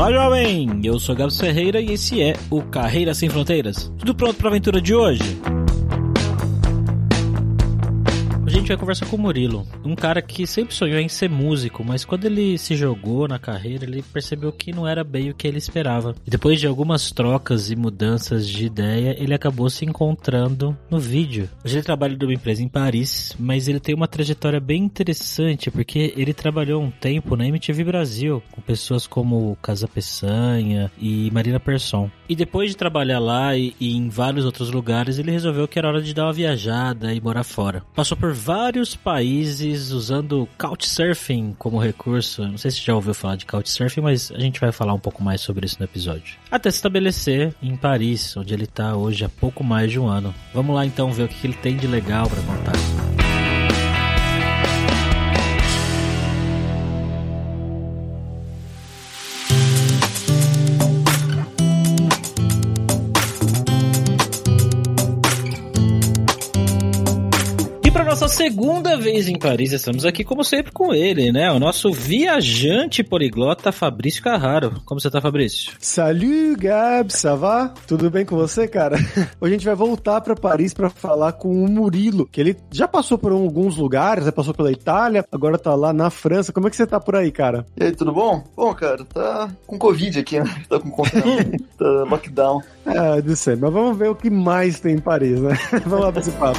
Olá, jovem! Eu sou Gabs Ferreira e esse é o Carreira Sem Fronteiras. Tudo pronto para a aventura de hoje? Gente vai conversar com o Murilo, um cara que sempre sonhou em ser músico, mas quando ele se jogou na carreira, ele percebeu que não era bem o que ele esperava. E depois de algumas trocas e mudanças de ideia, ele acabou se encontrando no vídeo. Hoje ele trabalha numa empresa em Paris, mas ele tem uma trajetória bem interessante, porque ele trabalhou um tempo na MTV Brasil, com pessoas como Casa Peçanha e Marina Persson. E depois de trabalhar lá e, e em vários outros lugares, ele resolveu que era hora de dar uma viajada e morar fora. Passou por vários países usando Couchsurfing como recurso. Não sei se já ouviu falar de Couchsurfing, mas a gente vai falar um pouco mais sobre isso no episódio. Até se estabelecer em Paris, onde ele está hoje há pouco mais de um ano. Vamos lá então ver o que ele tem de legal para contar. Nossa segunda vez em Paris, estamos aqui como sempre com ele, né? O nosso viajante poliglota Fabrício Carraro. Como você tá, Fabrício? Salut, Gab, ça va? Tudo bem com você, cara? Hoje a gente vai voltar para Paris para falar com o Murilo, que ele já passou por alguns lugares, já passou pela Itália, agora tá lá na França. Como é que você tá por aí, cara? E aí, tudo bom? Bom, cara, tá com Covid aqui, né? Tá com tá lockdown. É, de ser. Mas vamos ver o que mais tem em Paris, né? vamos lá pra esse papo.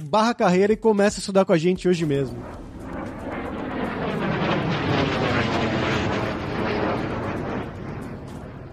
barra carreira e começa a estudar com a gente hoje mesmo.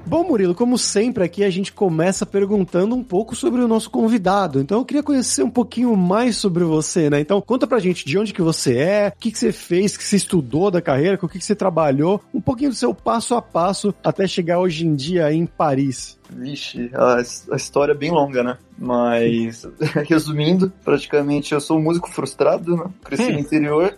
Bom, Murilo, como sempre aqui a gente começa perguntando um pouco sobre o nosso convidado. Então eu queria conhecer um pouquinho mais sobre você, né? Então conta pra gente de onde que você é, o que, que você fez, o que você estudou da carreira, com o que, que você trabalhou, um pouquinho do seu passo a passo até chegar hoje em dia em Paris. Vixe, a, a história é bem longa, né? Mas, resumindo, praticamente eu sou um músico frustrado, né? Cresci hum. no interior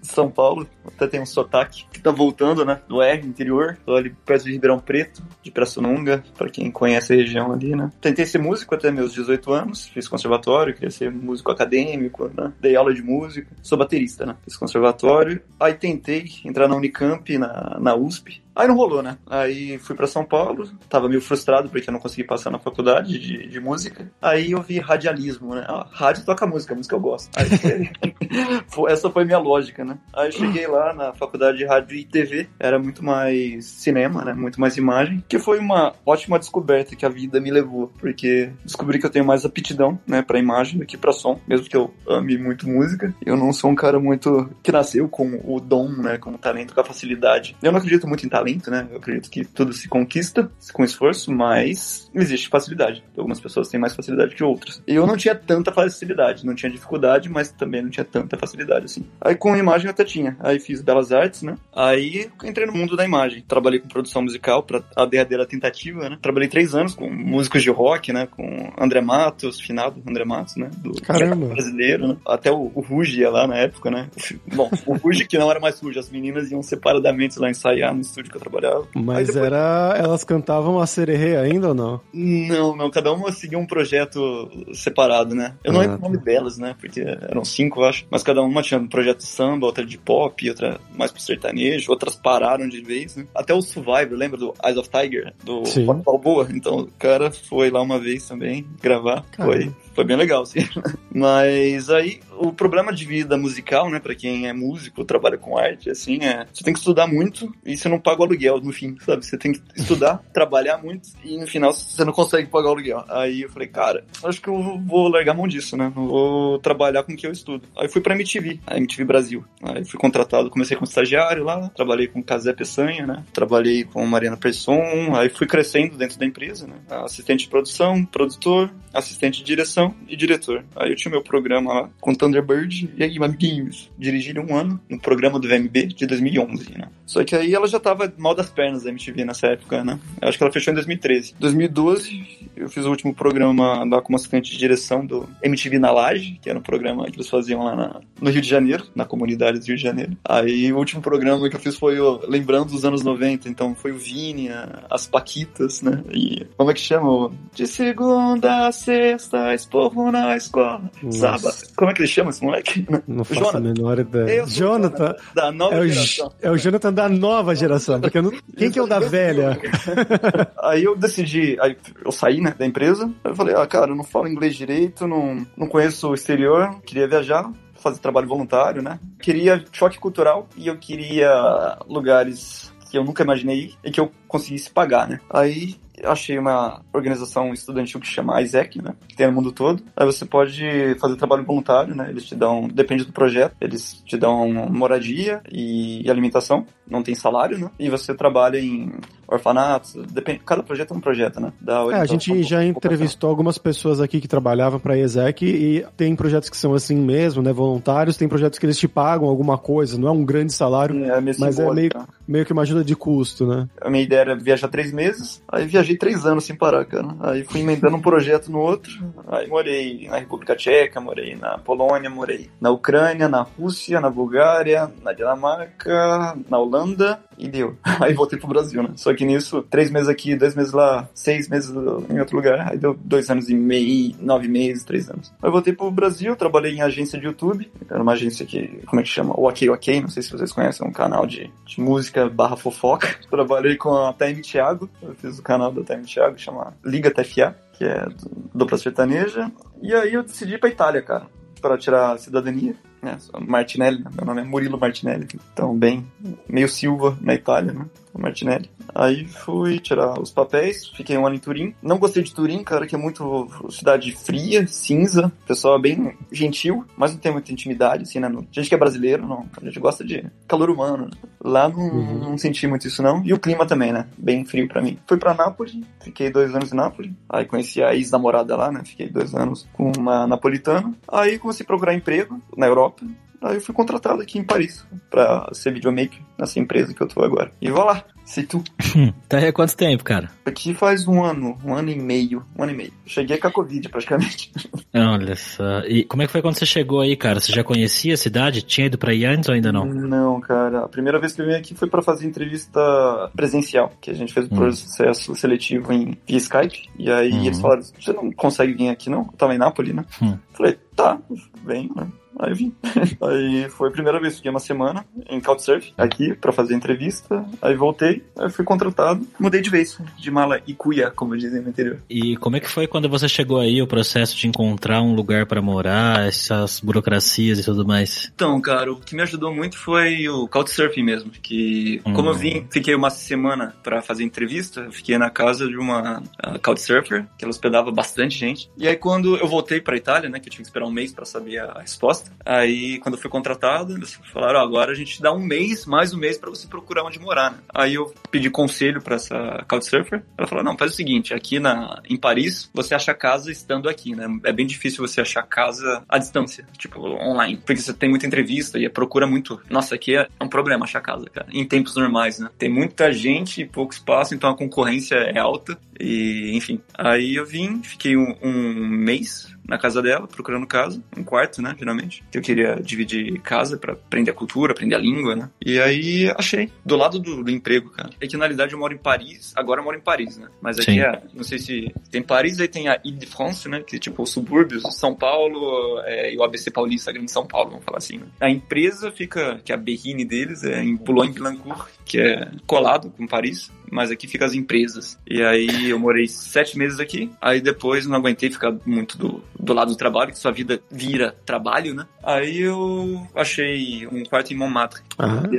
de São Paulo, até tem um sotaque que tá voltando, né? Do R, interior. Tô ali perto de Ribeirão Preto, de Pirassununga, pra quem conhece a região ali, né? Tentei ser músico até meus 18 anos, fiz conservatório, queria ser músico acadêmico, né? Dei aula de música, sou baterista, né? Fiz conservatório. Aí tentei entrar na Unicamp, na, na USP, Aí não rolou, né? Aí fui para São Paulo, tava meio frustrado porque eu não consegui passar na faculdade de, de música. Aí eu vi radialismo, né? Ah, rádio toca música, música eu gosto. Aí, essa foi minha lógica, né? Aí eu cheguei lá na faculdade de rádio e TV, era muito mais cinema, né? Muito mais imagem, que foi uma ótima descoberta que a vida me levou, porque descobri que eu tenho mais aptidão, né, para imagem do que para som, mesmo que eu ame muito música. Eu não sou um cara muito que nasceu com o dom, né, com o talento, com a facilidade. Eu não acredito muito em talento né? Eu acredito que tudo se conquista com esforço, mas existe facilidade. Algumas pessoas têm mais facilidade que outras. Eu não tinha tanta facilidade, não tinha dificuldade, mas também não tinha tanta facilidade assim. Aí com imagem eu até tinha. Aí fiz belas artes, né? Aí entrei no mundo da imagem. Trabalhei com produção musical para a derradeira tentativa, né? Trabalhei três anos com músicos de rock, né? Com André Matos, finado André Matos, né? Do Caramba. brasileiro, né? Até o, o Ruge ia lá na época, né? Bom, o Ruge que não era mais Ruge, as meninas iam separadamente lá ensaiar no estúdio que eu trabalhava. Mas depois... era. Elas cantavam a sererê ainda ou não? Não, não. Cada uma seguia um projeto separado, né? Eu não ah, lembro o nome delas, né? Porque eram cinco, eu acho. Mas cada uma tinha um projeto samba, outra de pop, outra mais pro sertanejo, outras pararam de vez, né? Até o Survivor, lembra do Eyes of Tiger? Do Balboa? Então o cara foi lá uma vez também gravar. Foi, foi bem legal, sim. Mas aí o problema de vida musical, né, para quem é músico, trabalha com arte, assim, é você tem que estudar muito e você não paga o aluguel no fim, sabe? Você tem que estudar, trabalhar muito e no final você não consegue pagar o aluguel. Aí eu falei, cara, acho que eu vou largar mão disso, né? vou trabalhar com o que eu estudo. Aí fui pra MTV, a MTV Brasil. Aí fui contratado, comecei como estagiário lá, trabalhei com Casé Peçanha, né? Trabalhei com Mariana Persson, aí fui crescendo dentro da empresa, né? Assistente de produção, produtor, assistente de direção e diretor. Aí eu tinha meu programa lá com Thunderbird e aí, amiguinhos, dirigi um ano no programa do VMB de 2011, né? Só que aí ela já tava mal das pernas da MTV nessa época, né? Eu acho que ela fechou em 2013. 2012, eu fiz o último programa lá como assistente de direção do MTV na Laje, que era um programa que eles faziam lá na, no Rio de Janeiro, na comunidade do Rio de Janeiro. Aí o último programa que eu fiz foi o, lembrando dos anos 90, então foi o Vini, a, as Paquitas, né? E como é que chama? De segunda a sexta, esporro na escola. Sábado. Como é que ele chama esse moleque? Não faço a menor ideia. Jonathan. Da nova é o, geração. É o Jonathan da nova geração, porque não... quem que é o da velha? aí eu decidi, aí eu saí, né, da empresa, eu falei, ah, cara, eu não falo inglês direito, não, não conheço o exterior, queria viajar, fazer trabalho voluntário, né? Queria choque cultural e eu queria lugares que eu nunca imaginei e que eu conseguisse pagar, né? Aí achei uma organização estudantil que chama ISEC, né? Que tem no mundo todo. Aí você pode fazer trabalho voluntário, né? Eles te dão, depende do projeto, eles te dão moradia e alimentação. Não tem salário, né? E você trabalha em orfanatos, depende, cada projeto é um projeto, né? é, a gente já entrevistou algumas pessoas aqui que trabalhavam para a ESEC e tem projetos que são assim mesmo, né? Voluntários, tem projetos que eles te pagam alguma coisa, não é um grande salário, é, mas é meio, meio que uma ajuda de custo, né? A minha ideia era viajar três meses, aí viajei três anos sem parar, cara. Aí fui emendando um projeto no outro, aí morei na República Tcheca, morei na Polônia, morei na Ucrânia, na Rússia, na Bulgária, na Dinamarca, na Holanda, e deu. Aí voltei pro Brasil, né? Só que nisso, três meses aqui, dois meses lá, seis meses em outro lugar, aí deu dois anos e meio, nove meses, três anos. Aí voltei pro Brasil, trabalhei em agência de YouTube, era uma agência que, como é que chama? O Ok Ok, não sei se vocês conhecem, é um canal de, de música barra fofoca. Trabalhei com a Time Thiago, eu fiz o canal da Time Thiago, chama Liga TFA, que é dupla sertaneja. E aí eu decidi ir pra Itália, cara, para tirar a cidadania. É, Martinelli, meu nome é Murilo Martinelli, então bem, meio Silva na Itália, né? Martinelli. Aí fui tirar os papéis, fiquei um ano em Turim. Não gostei de Turim, cara, que é muito cidade fria, cinza, pessoal bem gentil, mas não tem muita intimidade, assim, né? Gente que é brasileiro, não. A gente gosta de calor humano. Né? Lá não, uhum. não senti muito isso, não. E o clima também, né? Bem frio para mim. Fui para Nápoles, fiquei dois anos em Nápoles. Aí conheci a ex-namorada lá, né? Fiquei dois anos com uma napolitana. Aí comecei a procurar emprego na Europa. Aí eu fui contratado aqui em Paris para ser videomaker nessa empresa que eu tô agora. E vou lá, sei tu. tá aí há quanto tempo, cara? Aqui faz um ano, um ano e meio, um ano e meio. Cheguei com a Covid praticamente. Olha só. E como é que foi quando você chegou aí, cara? Você já conhecia a cidade? Tinha ido pra ir antes ou ainda não? Não, cara. A primeira vez que eu vim aqui foi para fazer entrevista presencial, que a gente fez o hum. processo seletivo em via Skype. E aí hum. eles falaram: você não consegue vir aqui, não? Eu tava em Nápoles, né? Hum. Falei, tá, vem, né? Aí vim. aí foi a primeira vez, fiquei uma semana em Couchsurf, aqui, para fazer entrevista. Aí voltei, aí fui contratado. Mudei de vez, de mala e cuia, como dizem no interior. E como é que foi quando você chegou aí, o processo de encontrar um lugar para morar, essas burocracias e tudo mais? Então, cara, o que me ajudou muito foi o Couchsurfing mesmo, que hum. como eu vim, fiquei uma semana para fazer entrevista, eu fiquei na casa de uma Couchsurfer, que ela hospedava bastante gente. E aí quando eu voltei para Itália, né, que eu tinha que esperar um mês para saber a resposta, Aí, quando eu fui contratado, eles falaram: oh, agora a gente dá um mês, mais um mês, para você procurar onde morar. Né? Aí eu pedi conselho para essa Couchsurfer. Ela falou: não, faz o seguinte: aqui na, em Paris, você acha casa estando aqui, né? É bem difícil você achar casa à distância, tipo, online. Porque você tem muita entrevista e procura muito. Nossa, aqui é um problema achar casa, cara. Em tempos normais, né? Tem muita gente e pouco espaço, então a concorrência é alta. E, enfim. Aí eu vim, fiquei um, um mês na casa dela, procurando casa, um quarto, né, geralmente. Eu queria dividir casa para aprender a cultura, aprender a língua, né? E aí achei, do lado do, do, emprego, cara. É que na realidade eu moro em Paris, agora eu moro em Paris, né? Mas aqui é, não sei se tem Paris, aí tem a Ile-de-France, né, que é tipo os subúrbios, São Paulo é, e o ABC Paulista, Grande São Paulo, vamos falar assim, né? A empresa fica, que é a berrine deles, é em Boulogne-Billancourt, que é colado com Paris, mas aqui fica as empresas. E aí eu morei sete meses aqui, aí depois não aguentei ficar muito do, do lado do trabalho, que sua vida vira trabalho, né? Aí eu achei um quarto em Montmartre,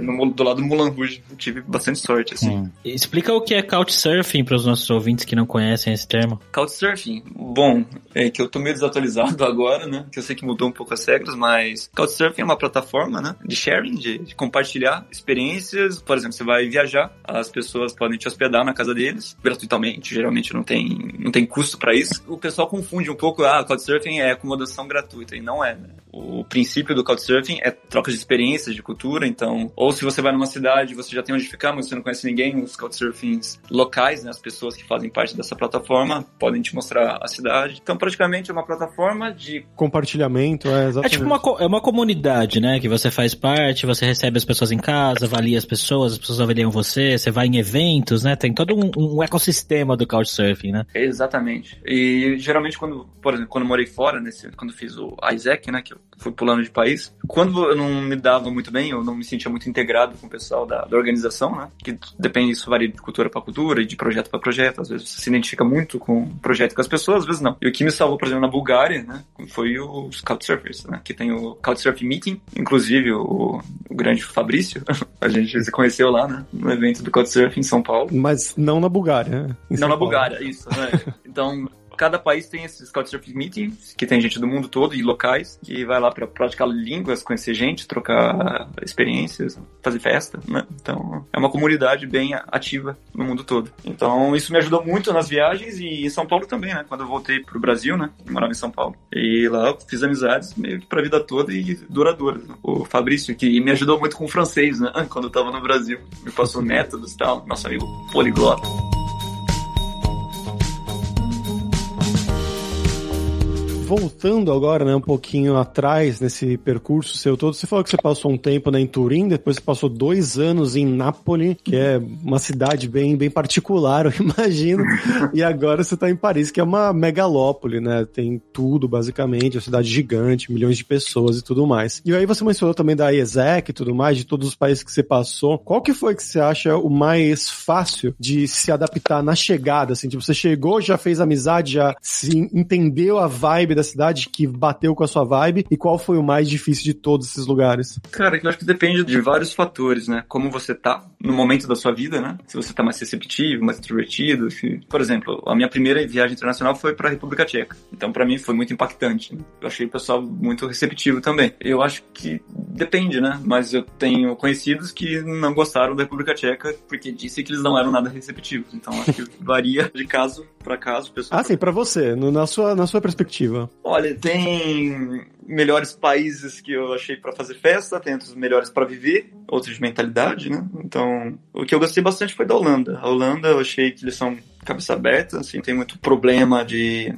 no, do lado do Moulin Rouge. tive bastante sorte, assim. Hum. Explica o que é Couchsurfing para os nossos ouvintes que não conhecem esse termo. Couchsurfing? Bom, é que eu tô meio desatualizado agora, né? Que eu sei que mudou um pouco as regras, mas Couchsurfing é uma plataforma, né? De sharing, de, de compartilhar experiências. Por exemplo, você vai viajar, as pessoas podem te hospedar na casa deles, gratuitamente, geralmente não tem, não tem custo para isso. O pessoal confunde um pouco, ah, Couchsurfing é acomodação gratuita, e não é, né? O princípio do Couchsurfing é troca de experiências, de cultura, então, ou se você vai numa cidade, você já tem onde ficar, mas você não conhece ninguém, os Couchsurfings locais, né, as pessoas que fazem parte dessa plataforma, podem te mostrar a cidade. Então, praticamente é uma plataforma de... Compartilhamento, é exatamente. É tipo uma, é uma comunidade, né, que você faz parte, você recebe as pessoas em casa, avalia as pessoas, as pessoas avaliam você, você vai em eventos, né, tem todo um, um ecossistema do Couchsurfing, né? Exatamente. E geralmente quando, por exemplo, quando morei fora, nesse, quando fiz o Isaac, né, que eu fui pulando de país, quando eu não me dava muito bem, eu não me sentia muito integrado com o pessoal da, da organização, né, que depende, isso varia de cultura para cultura e de projeto para projeto, às vezes você se identifica muito com o projeto com as pessoas, às vezes não. E o que me salvou, por exemplo, na Bulgária, né, foi os Couchsurfers, né, que tem o Couchsurfing Meeting, inclusive o, o grande Fabrício, a gente se conheceu lá, né, no evento do Couchsurfing em São Paulo. Mas não na Bulgária, né? Não na Bulgária, isso, né? Então, cada país tem esses Couchsurfing Meetings, que tem gente do mundo todo e locais, que vai lá para praticar línguas, conhecer gente, trocar experiências, fazer festa, né? Então, é uma comunidade bem ativa no mundo todo. Então, isso me ajudou muito nas viagens e em São Paulo também, né? Quando eu voltei pro Brasil, né? Eu morava em São Paulo. E lá eu fiz amizades meio que pra vida toda e duradouras. O Fabrício, que me ajudou muito com o francês, né? Quando eu tava no Brasil. Me passou métodos e tal. Nosso amigo poliglota. Voltando agora, né, um pouquinho atrás nesse percurso seu todo, você falou que você passou um tempo né, em Turim, depois você passou dois anos em Nápoles, que é uma cidade bem, bem particular, eu imagino, e agora você está em Paris, que é uma megalópole, né, tem tudo basicamente, é uma cidade gigante, milhões de pessoas e tudo mais. E aí você mencionou também da IESEC e tudo mais, de todos os países que você passou, qual que foi que você acha o mais fácil de se adaptar na chegada, assim, tipo, você chegou, já fez amizade, já se entendeu a vibe da cidade que bateu com a sua vibe e qual foi o mais difícil de todos esses lugares? Cara, eu acho que depende de vários fatores, né? Como você tá no momento da sua vida, né? Se você tá mais receptivo, mais introvertido. Se... Por exemplo, a minha primeira viagem internacional foi para a República Tcheca. Então, para mim, foi muito impactante. Eu achei o pessoal muito receptivo também. Eu acho que depende, né? Mas eu tenho conhecidos que não gostaram da República Tcheca porque disse que eles não eram nada receptivos. Então, acho que varia de caso para caso. Pessoa ah, sim, para você, no, na, sua, na sua perspectiva. Olha, tem melhores países que eu achei para fazer festa, tem outros melhores para viver, outros de mentalidade, né? Então, o que eu gostei bastante foi da Holanda. A Holanda eu achei que eles são cabeça aberta, assim, tem muito problema de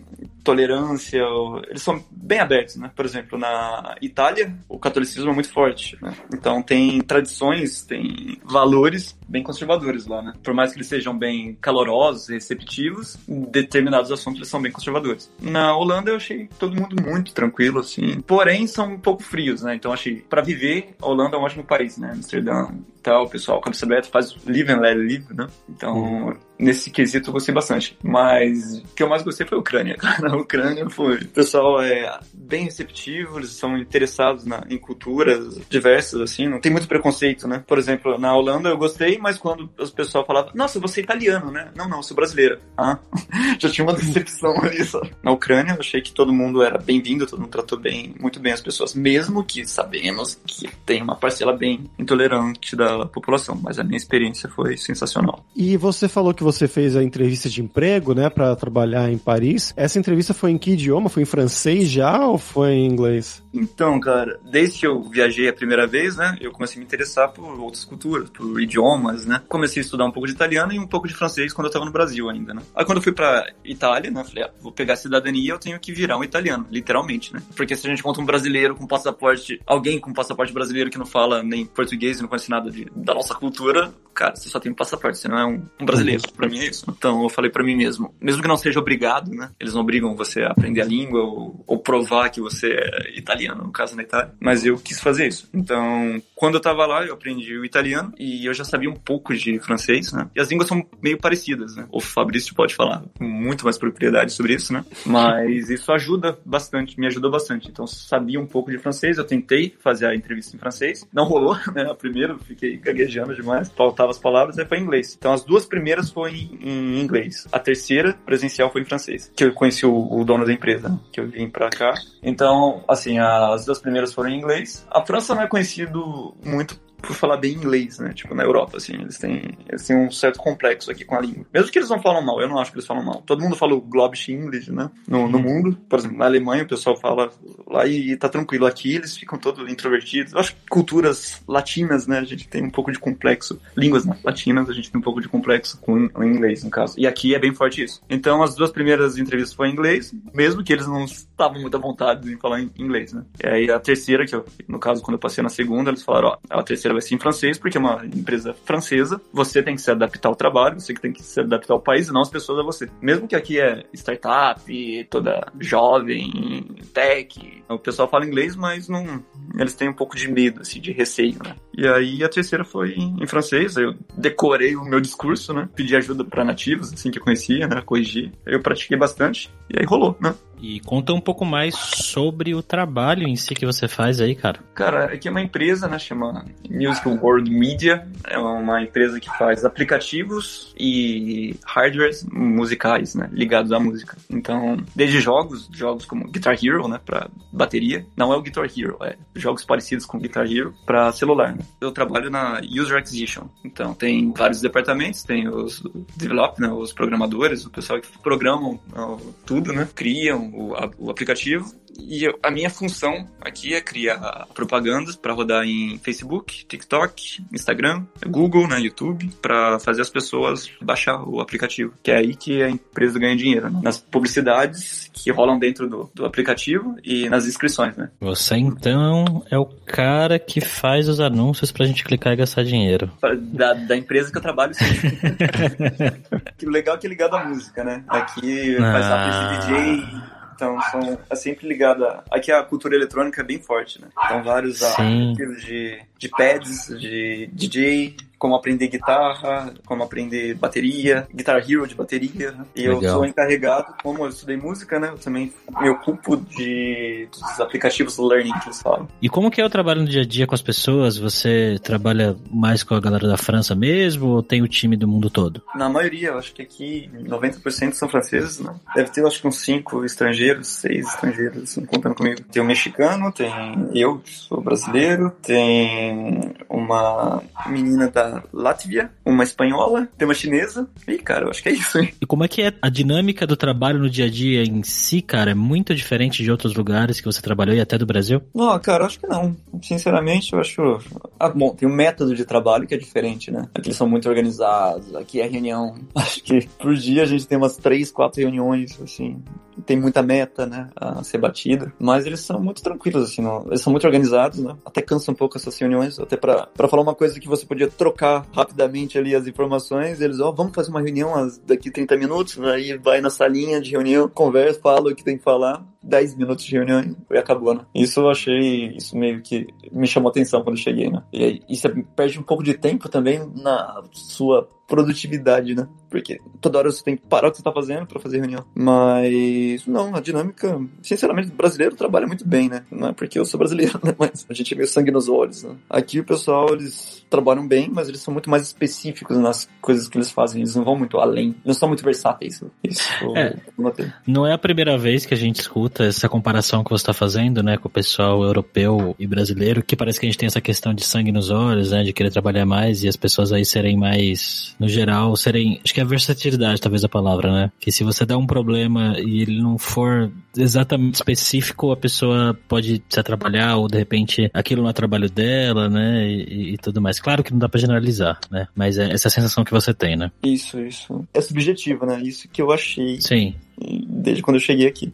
tolerância, eles são bem abertos, né? Por exemplo, na Itália, o catolicismo é muito forte, né? Então tem tradições, tem valores bem conservadores lá, né? Por mais que eles sejam bem calorosos receptivos, determinados assuntos eles são bem conservadores. Na Holanda eu achei todo mundo muito tranquilo, assim. Porém, são um pouco frios, né? Então achei, para viver, a Holanda é um ótimo país, né? Amsterdã e tal, o pessoal, cabeça aberta, faz live and let live, né? Então, uhum. nesse quesito eu gostei bastante. Mas o que eu mais gostei foi a Ucrânia, cara. A Ucrânia foi. O pessoal é bem receptivo, eles são interessados na, em culturas diversas, assim, não tem muito preconceito, né? Por exemplo, na Holanda eu gostei, mas quando o pessoal falava, nossa, você é italiano, né? Não, não, sou brasileira. Ah, já tinha uma decepção ali, sabe? Na Ucrânia eu achei que todo mundo era bem-vindo, todo mundo tratou bem, muito bem as pessoas, mesmo que sabemos que tem uma parcela bem intolerante da população, mas a minha experiência foi sensacional. E você falou que você fez a entrevista de emprego, né, para trabalhar em Paris. Essa entrevista foi em que idioma? Foi em francês já ou foi em inglês? Então, cara, desde que eu viajei a primeira vez, né, eu comecei a me interessar por outras culturas, por idiomas, né. Comecei a estudar um pouco de italiano e um pouco de francês quando eu tava no Brasil ainda, né. Aí quando eu fui pra Itália, né, falei, ah, vou pegar a cidadania, eu tenho que virar um italiano, literalmente, né. Porque se a gente encontra um brasileiro com passaporte, alguém com passaporte brasileiro que não fala nem português e não conhece nada de, da nossa cultura, cara, você só tem um passaporte, você não é um, um brasileiro. Pra mim é isso. Então eu falei para mim mesmo, mesmo que não seja obrigado, né, eles não obrigam você a aprender a língua ou, ou provar que você é italiano, no caso na Itália. Mas eu quis fazer isso. Então, quando eu tava lá, eu aprendi o italiano e eu já sabia um pouco de francês, né? E as línguas são meio parecidas, né? O Fabrício pode falar com muito mais propriedade sobre isso, né? Mas isso ajuda bastante, me ajudou bastante. Então, sabia um pouco de francês, eu tentei fazer a entrevista em francês. Não rolou, né? A primeira, fiquei gaguejando demais, faltava as palavras, aí foi em inglês. Então, as duas primeiras foi em inglês. A terceira, presencial, foi em francês. Que eu conheci o, o dono da empresa, que eu vim pra cá. Então, assim, as duas primeiras foram em inglês. A França não é conhecido muito por falar bem inglês, né? Tipo, na Europa, assim, eles têm, eles têm um certo complexo aqui com a língua. Mesmo que eles não falam mal, eu não acho que eles falam mal. Todo mundo fala o Globish English, né? No, no mundo. Por exemplo, na Alemanha o pessoal fala lá e, e tá tranquilo. Aqui eles ficam todos introvertidos. Eu acho que culturas latinas, né? A gente tem um pouco de complexo. Línguas latinas, a gente tem um pouco de complexo com o inglês, no caso. E aqui é bem forte isso. Então, as duas primeiras entrevistas foram em inglês, mesmo que eles não estavam muito à vontade em falar em inglês, né? E aí a terceira, que eu, no caso, quando eu passei na segunda, eles falaram, ó, a terceira vai ser em francês, porque é uma empresa francesa, você tem que se adaptar ao trabalho, você que tem que se adaptar ao país e não as pessoas a você. Mesmo que aqui é startup, toda jovem, tech, o pessoal fala inglês, mas não, eles têm um pouco de medo, assim, de receio, né? E aí a terceira foi em francês, eu decorei o meu discurso, né? Pedi ajuda para nativos, assim, que eu conhecia, né? Corrigi. Eu pratiquei bastante e aí rolou, né? E conta um pouco mais sobre o trabalho em si que você faz aí, cara. Cara, aqui é uma empresa, né, chama Music World Media. É uma empresa que faz aplicativos e hardwares musicais, né, ligados à música. Então, desde jogos, jogos como Guitar Hero, né, para bateria. Não é o Guitar Hero, é jogos parecidos com Guitar Hero para celular. Né? Eu trabalho na User Acquisition. Então, tem vários departamentos, tem os develop, né, os programadores, o pessoal que programam tudo, né, criam o, a, o aplicativo e eu, a minha função aqui é criar propagandas para rodar em Facebook, TikTok, Instagram, Google, né, YouTube, para fazer as pessoas baixar o aplicativo. Que é aí que a empresa ganha dinheiro, né? nas publicidades que rolam dentro do, do aplicativo e nas inscrições, né? Você então é o cara que faz os anúncios pra gente clicar e gastar dinheiro. Da, da empresa que eu trabalho, sim. que o legal é que é ligado à música, né? Aqui ah. faz a DJ, então são é sempre ligada. Aqui a cultura eletrônica é bem forte, né? Então vários aplicativos de, de pads, de DJ, como aprender guitarra, como aprender bateria, Guitar Hero de bateria. E Legal. eu sou encarregado, como eu estudei música, né? Eu também me ocupo de, dos aplicativos learning que eles falam. E como que é o trabalho no dia a dia com as pessoas? Você trabalha mais com a galera da França mesmo ou tem o time do mundo todo? Na maioria, eu acho que aqui 90% são franceses, né? Deve ter, acho que uns 5 estrangeiros, 6 estrangeiros, assim, contando comigo. Tem um mexicano, tem eu, que sou brasileiro, tem uma menina da Látvia, uma espanhola, tem uma chinesa. E, cara, eu acho que é isso, hein? E como é que é a dinâmica do trabalho no dia a dia em si, cara? É muito diferente de outros lugares que você trabalhou e até do Brasil? Não, cara, eu acho que não. Sinceramente, eu acho. Ah, bom, tem um método de trabalho que é diferente, né? Aqui eles são muito organizados, aqui é reunião. Acho que por dia a gente tem umas três, quatro reuniões, assim. Tem muita meta, né? A ser batida. Mas eles são muito tranquilos, assim, não? eles são muito organizados, né? Até cansa um pouco essas reuniões, até para falar uma coisa que você podia trocar trocar rapidamente ali as informações. Eles, ó, oh, vamos fazer uma reunião daqui 30 minutos. Aí vai na salinha de reunião, conversa, fala o que tem que falar. 10 minutos de reunião e acabou, né? Isso eu achei, isso meio que me chamou atenção quando eu cheguei, né? E aí, você perde um pouco de tempo também na sua produtividade, né? Porque toda hora você tem que parar o que você tá fazendo para fazer reunião. Mas, não, a dinâmica, sinceramente, o brasileiro trabalha muito bem, né? Não é porque eu sou brasileiro, né? Mas a gente é meio sangue nos olhos, né? Aqui o pessoal, eles trabalham bem, mas eles são muito mais específicos nas coisas que eles fazem. Eles não vão muito além. Não são muito versáteis. Isso é, não é a primeira vez que a gente escuta essa comparação que você está fazendo, né? Com o pessoal europeu e brasileiro, que parece que a gente tem essa questão de sangue nos olhos, né? De querer trabalhar mais e as pessoas aí serem mais no geral, serem. Acho que é versatilidade, talvez a palavra, né? Que se você dá um problema e ele não for exatamente específico, a pessoa pode se atrapalhar ou de repente aquilo não é trabalho dela, né? E, e, tudo mais. Claro que não dá pra generalizar, né? Mas é essa sensação que você tem, né? Isso, isso. É subjetivo, né? Isso que eu achei. Sim desde quando eu cheguei aqui.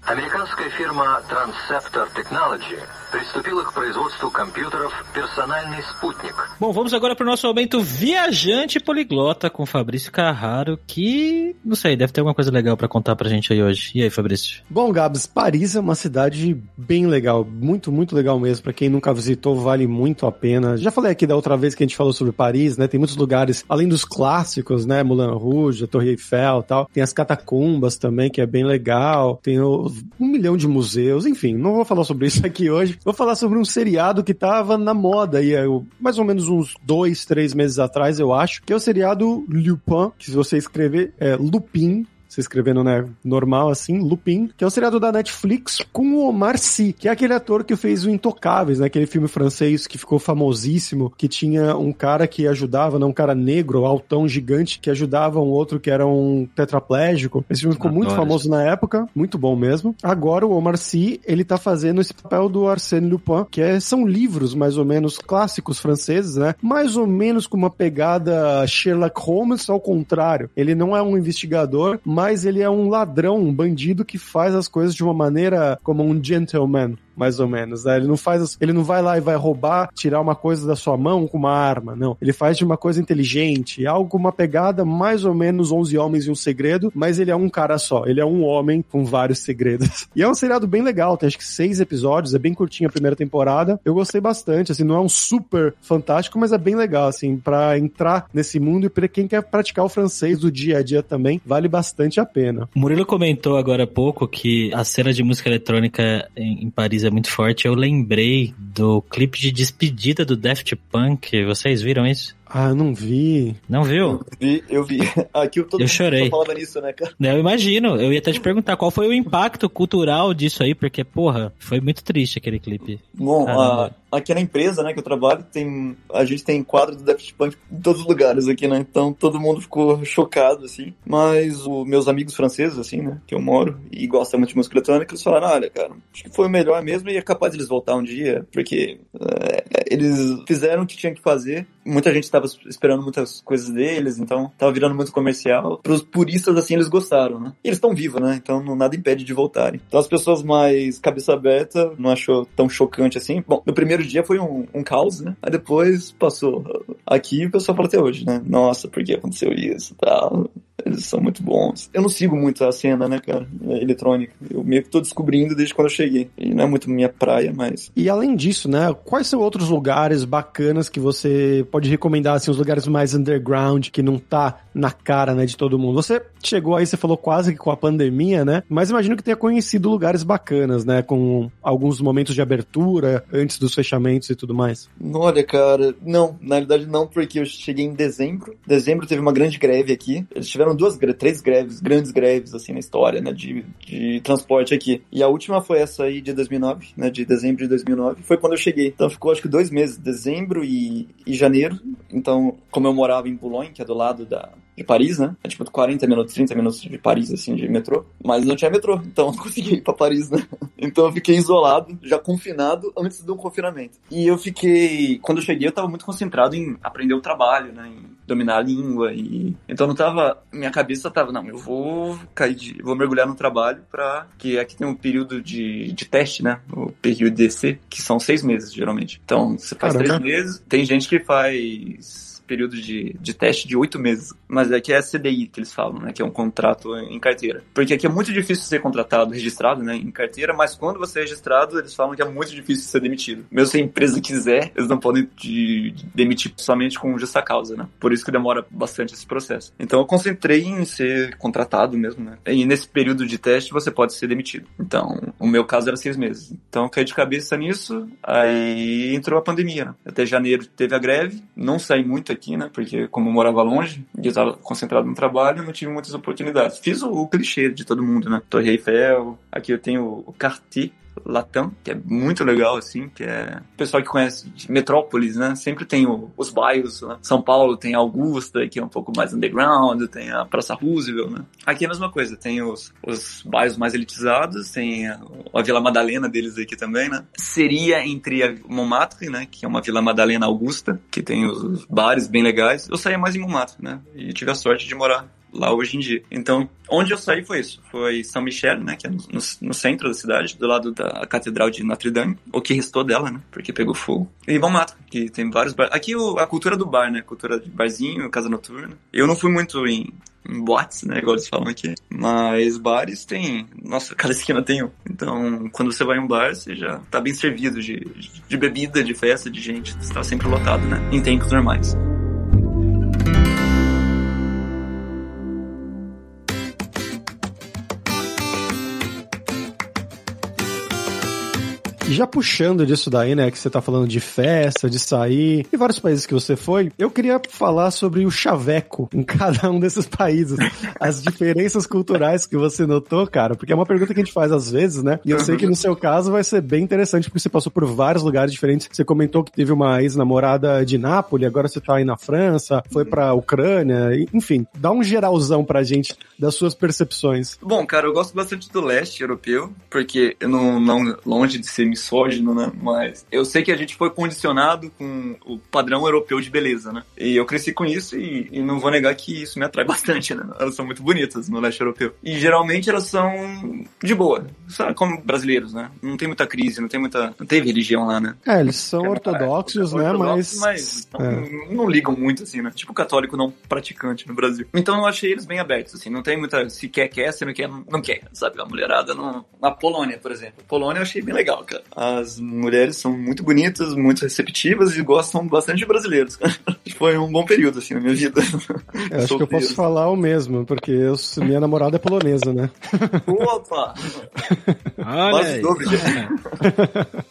Bom, vamos agora para o nosso momento viajante poliglota com Fabrício Carraro, que, não sei, deve ter alguma coisa legal para contar para gente aí hoje. E aí, Fabrício? Bom, Gabs, Paris é uma cidade bem legal, muito, muito legal mesmo. Para quem nunca visitou, vale muito a pena. Já falei aqui da outra vez que a gente falou sobre Paris, né? Tem muitos lugares, além dos clássicos, né? Moulin Rouge, a Torre Eiffel tal. Tem as catacumbas também, que é bem legal. Tem um milhão de museus, enfim, não vou falar sobre isso aqui hoje. Vou falar sobre um seriado que tava na moda aí, mais ou menos uns dois, três meses atrás, eu acho, que é o seriado Lupin, que se você escrever é Lupin, se escrevendo, né, normal assim, Lupin, que é um seriado da Netflix com o Omar Sy, que é aquele ator que fez o Intocáveis, né, aquele filme francês que ficou famosíssimo, que tinha um cara que ajudava, né, um cara negro, altão, gigante, que ajudava um outro que era um tetraplégico. Esse filme ficou Adoro muito famoso na época, muito bom mesmo. Agora o Omar Sy, ele tá fazendo esse papel do Arsène Lupin, que é, são livros mais ou menos clássicos franceses, né? Mais ou menos com uma pegada Sherlock Holmes ao contrário. Ele não é um investigador, mas ele é um ladrão, um bandido que faz as coisas de uma maneira como um gentleman mais ou menos. Né? Ele não faz, ele não vai lá e vai roubar, tirar uma coisa da sua mão com uma arma, não. Ele faz de uma coisa inteligente, algo uma pegada mais ou menos 11 homens e um segredo, mas ele é um cara só. Ele é um homem com vários segredos. E é um seriado bem legal, tem acho que seis episódios, é bem curtinho a primeira temporada. Eu gostei bastante, assim, não é um super fantástico, mas é bem legal, assim, para entrar nesse mundo e para quem quer praticar o francês do dia a dia também, vale bastante a pena. Murilo comentou agora há pouco que a cena de música eletrônica em Paris é muito forte. Eu lembrei do clipe de despedida do Daft Punk. Vocês viram isso? Ah, eu não vi. Não viu? Vi, eu vi. Aqui todo Eu mundo chorei. só falava nisso, né, cara? Eu imagino. Eu ia até te perguntar qual foi o impacto cultural disso aí, porque, porra, foi muito triste aquele clipe. Bom, a- aqui na empresa, né, que eu trabalho, tem, a gente tem quadro do Daft Punk em todos os lugares aqui, né? Então todo mundo ficou chocado, assim. Mas os meus amigos franceses, assim, né, que eu moro e gostam muito de música eletrônica, eles falaram, olha, cara, acho que foi o melhor mesmo e é capaz de eles voltar um dia, porque é, eles fizeram o que tinha que fazer. Muita gente estava esperando muitas coisas deles, então tava virando muito comercial. Pros puristas, assim, eles gostaram, né? E eles estão vivos, né? Então não nada impede de voltarem. Então as pessoas mais cabeça aberta não achou tão chocante assim. Bom, no primeiro dia foi um, um caos, né? Aí depois passou. Aqui o pessoal fala até hoje, né? Nossa, por que aconteceu isso e tal? Eles são muito bons. Eu não sigo muito a cena, né, cara? Eletrônica. Eu meio que tô descobrindo desde quando eu cheguei. E não é muito minha praia, mas. E além disso, né, quais são outros lugares bacanas que você pode recomendar, assim, os lugares mais underground, que não tá na cara, né, de todo mundo? Você chegou aí, você falou quase que com a pandemia, né, mas imagino que tenha conhecido lugares bacanas, né, com alguns momentos de abertura, antes dos fechamentos e tudo mais. Olha, cara, não, na realidade não, porque eu cheguei em dezembro. Dezembro teve uma grande greve aqui. Eles tiveram duas, gre- três greves, grandes greves, assim, na história, né, de, de transporte aqui. E a última foi essa aí de 2009, né, de dezembro de 2009. Foi quando eu cheguei. Então ficou, acho que dois meses, dezembro e, e janeiro. Então, como eu morava em Boulogne, que é do lado da, de Paris, né? É tipo 40 minutos, 30 minutos de Paris, assim, de metrô. Mas não tinha metrô, então eu consegui ir pra Paris, né? Então eu fiquei isolado, já confinado, antes do confinamento. E eu fiquei. Quando eu cheguei, eu tava muito concentrado em aprender o trabalho, né? Em dominar a língua. e Então não tava. Minha cabeça tava, não, eu vou cair de. vou mergulhar no trabalho pra. Que aqui tem um período de, de teste, né? O período DC, que são seis meses, geralmente. Então você faz três meses. Tem gente que faz período de, de teste de oito meses. Mas aqui é CDI que eles falam, né? Que é um contrato em carteira. Porque aqui é muito difícil ser contratado, registrado, né? Em carteira, mas quando você é registrado, eles falam que é muito difícil ser demitido. Mesmo se a empresa quiser, eles não podem te demitir somente com justa causa, né? Por isso que demora bastante esse processo. Então eu concentrei em ser contratado mesmo, né? E nesse período de teste você pode ser demitido. Então, o meu caso era seis meses. Então eu caí de cabeça nisso, aí entrou a pandemia, né? Até janeiro teve a greve, não saí muito aqui, né? Porque como eu morava longe e estava concentrado no trabalho, não tive muitas oportunidades. Fiz o, o clichê de todo mundo, né? Torre Eiffel, aqui eu tenho o Cartier, Latam, que é muito legal, assim, que é... O pessoal que conhece Metrópolis, né? Sempre tem o- os bairros, né? São Paulo tem Augusta, que é um pouco mais underground, tem a Praça Roosevelt, né? Aqui é a mesma coisa, tem os, os bairros mais elitizados, tem a, a Vila Madalena deles aqui também, né? Seria entre a Montmartre, né? Que é uma Vila Madalena Augusta, que tem os, os bares bem legais. Eu saía mais em Montmartre, né? E tive a sorte de morar lá hoje em dia. Então, onde eu saí foi isso. Foi São Michel, né? Que é no, no- no centro da cidade, do lado da Catedral de Notre Dame. O que restou dela, né? Porque pegou fogo. E Montmartre, que tem vários bares. Aqui o- a cultura do bar, né? Cultura de barzinho, casa noturna. Eu não fui muito em, em boates, né? Igual eles falam aqui. Mas bares tem... Nossa, cada esquina tem um. Então, quando você vai em um bar, você já tá bem servido de, de bebida, de festa, de gente. Você tá sempre lotado, né? Em tempos normais. E já puxando disso daí, né, que você tá falando de festa, de sair, e vários países que você foi, eu queria falar sobre o chaveco em cada um desses países. As diferenças culturais que você notou, cara, porque é uma pergunta que a gente faz às vezes, né? E eu sei que no seu caso vai ser bem interessante, porque você passou por vários lugares diferentes. Você comentou que teve uma ex-namorada de Nápoles, agora você tá aí na França, foi pra Ucrânia, enfim, dá um geralzão pra gente das suas percepções. Bom, cara, eu gosto bastante do leste europeu, porque eu não, não longe de ser misógino, né? Mas eu sei que a gente foi condicionado com o padrão europeu de beleza, né? E eu cresci com isso e, e não vou negar que isso me atrai bastante, né? Elas são muito bonitas no leste europeu. E geralmente elas são de boa, sabe? Como brasileiros, né? Não tem muita crise, não tem muita. Não teve religião lá, né? É, eles são é, ortodoxos, é, né? Ortodoxos, mas. mas é. não, não, ligam muito, assim, né? Tipo católico não praticante no Brasil. Então eu achei eles bem abertos, assim. Não tem muita. Se quer, quer, se não quer, não quer, sabe? A mulherada não. Na Polônia, por exemplo. Polônia eu achei bem legal, cara. As mulheres são muito bonitas, muito receptivas e gostam bastante de brasileiros. Foi um bom período, assim, na minha vida. Eu acho que eu posso falar o mesmo, porque eu, minha namorada é polonesa, né? Opa! Olha.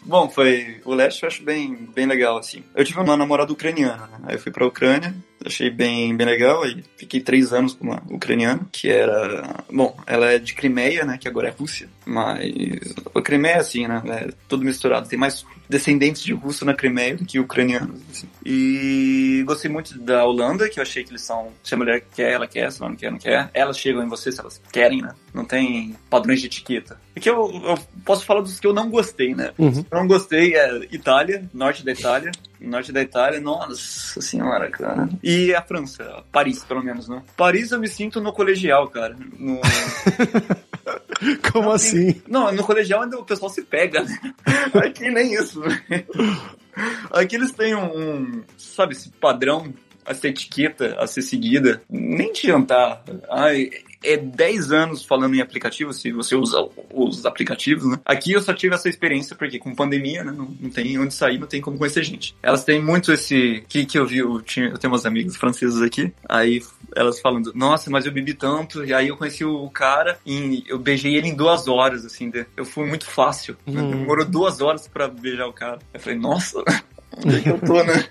Bom, foi. O leste eu acho bem, bem legal, assim. Eu tive uma namorada ucraniana, né? Aí eu fui pra Ucrânia achei bem, bem legal. Aí fiquei três anos com uma ucraniana, que era. Bom, ela é de Crimeia, né? Que agora é Rússia. Mas a Crimeia é assim, né? É tudo misturado. Tem mais descendentes de russo na Crimeia do que ucranianos. Assim. E gostei muito da Holanda, que eu achei que eles são. Se a mulher quer, ela quer, se ela não quer, não quer. Elas chegam em você se elas querem, né? Não tem padrões de etiqueta. Aqui eu, eu posso falar dos que eu não gostei, né? Uhum. Eu não gostei é Itália, norte da Itália norte da Itália, nossa senhora, cara. E a França, Paris, pelo menos, né? Paris eu me sinto no colegial, cara. No... Como não, assim? Não, no colegial ainda o pessoal se pega, né? Aqui nem isso? Aqui eles têm um, um, sabe, esse padrão, essa etiqueta a ser seguida. Nem de jantar. Ai, é 10 anos falando em aplicativo, se você usa os aplicativos, né? Aqui eu só tive essa experiência porque com pandemia, né? Não, não tem onde sair, não tem como conhecer gente. Elas têm muito esse... que que eu vi, eu, tinha, eu tenho umas amigas francesas aqui, aí elas falando, nossa, mas eu bebi tanto, e aí eu conheci o cara e eu beijei ele em duas horas, assim, eu fui muito fácil. Hum. Demorou duas horas para beijar o cara. Eu falei, nossa, onde é que eu tô, né?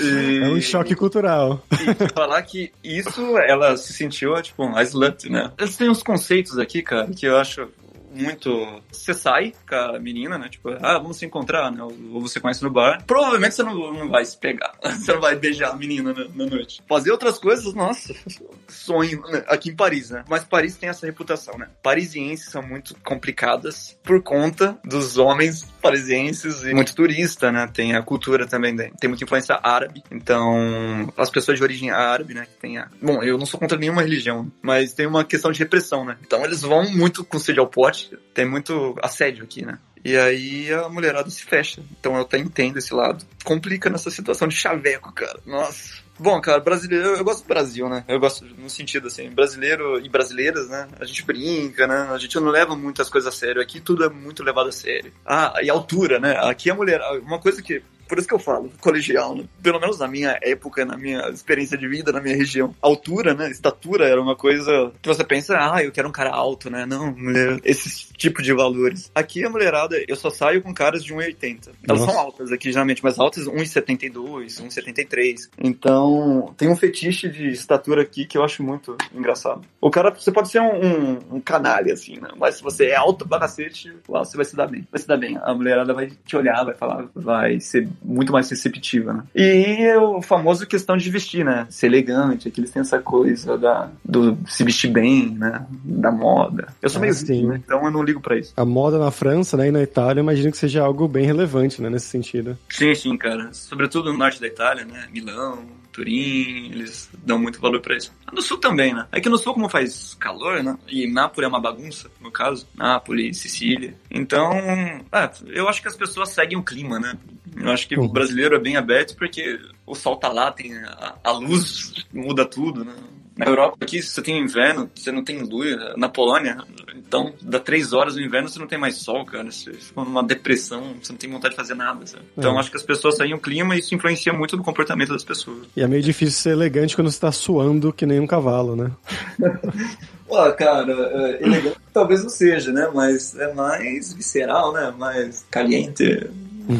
e... É um choque cultural. E falar que isso, ela se sentiu, tipo, a slut, né? Eles têm uns conceitos aqui, cara, que eu acho muito. Você sai com a menina, né? Tipo, ah, vamos se encontrar, né? Ou você conhece no bar. Provavelmente você não, não vai se pegar. Você não vai beijar a menina na, na noite. Fazer outras coisas, nossa, sonho. Né? Aqui em Paris, né? Mas Paris tem essa reputação, né? Parisienses são muito complicadas por conta dos homens parisienses e muito turista, né? Tem a cultura também, tem muita influência árabe. Então, as pessoas de origem árabe, né? Que tem a... Bom, eu não sou contra nenhuma religião, mas tem uma questão de repressão, né? Então eles vão muito com sede ao pote tem muito assédio aqui, né? E aí a mulherada se fecha. Então eu até entendo esse lado. Complica nessa situação de chaveco, cara. Nossa. Bom, cara, brasileiro, eu gosto do Brasil, né? Eu gosto no sentido assim, brasileiro e brasileiras, né? A gente brinca, né? A gente não leva muitas coisas a sério. Aqui tudo é muito levado a sério. Ah, e altura, né? Aqui a mulher, uma coisa que por isso que eu falo, colegial, né? Pelo menos na minha época, na minha experiência de vida, na minha região. Altura, né? Estatura era uma coisa que você pensa, ah, eu quero um cara alto, né? Não, mulher, esse tipo de valores. Aqui a mulherada, eu só saio com caras de 1,80. Elas Nossa. são altas aqui, geralmente, mas altas 1,72, 1,73. Então, tem um fetiche de estatura aqui que eu acho muito engraçado. O cara, você pode ser um, um, um canalha, assim, né? Mas se você é alto pra cacete, lá você vai se dar bem. Vai se dar bem. A mulherada vai te olhar, vai falar, vai ser muito mais receptiva, né? E é o famoso questão de vestir, né? Ser elegante, que eles têm essa coisa da, do se vestir bem, né? Da moda. Eu sou ah, meio sim. né? então eu não ligo para isso. A moda na França, né, e na Itália, eu imagino que seja algo bem relevante, né, nesse sentido. Sim, sim, cara. Sobretudo no norte da Itália, né? Milão, Turim, eles dão muito valor para isso. No sul também, né? Aqui no sul, como faz calor, né? E Nápoles é uma bagunça, no caso. Nápoles, Sicília. Então, é, eu acho que as pessoas seguem o clima, né? Eu acho que o brasileiro é bem aberto porque o sol tá lá, tem a, a luz muda tudo, né? Na Europa aqui você tem inverno, você não tem luz. Na Polônia Então, dá três horas no inverno, você não tem mais sol, cara. Você fica numa depressão, você não tem vontade de fazer nada, sabe? Então, É. acho que as pessoas saem o clima e isso influencia muito no comportamento das pessoas. E é meio difícil ser elegante quando você tá suando que nem um cavalo, né? Pô, cara, é, elegante talvez não seja, né? Mas é mais visceral, né? Mais caliente.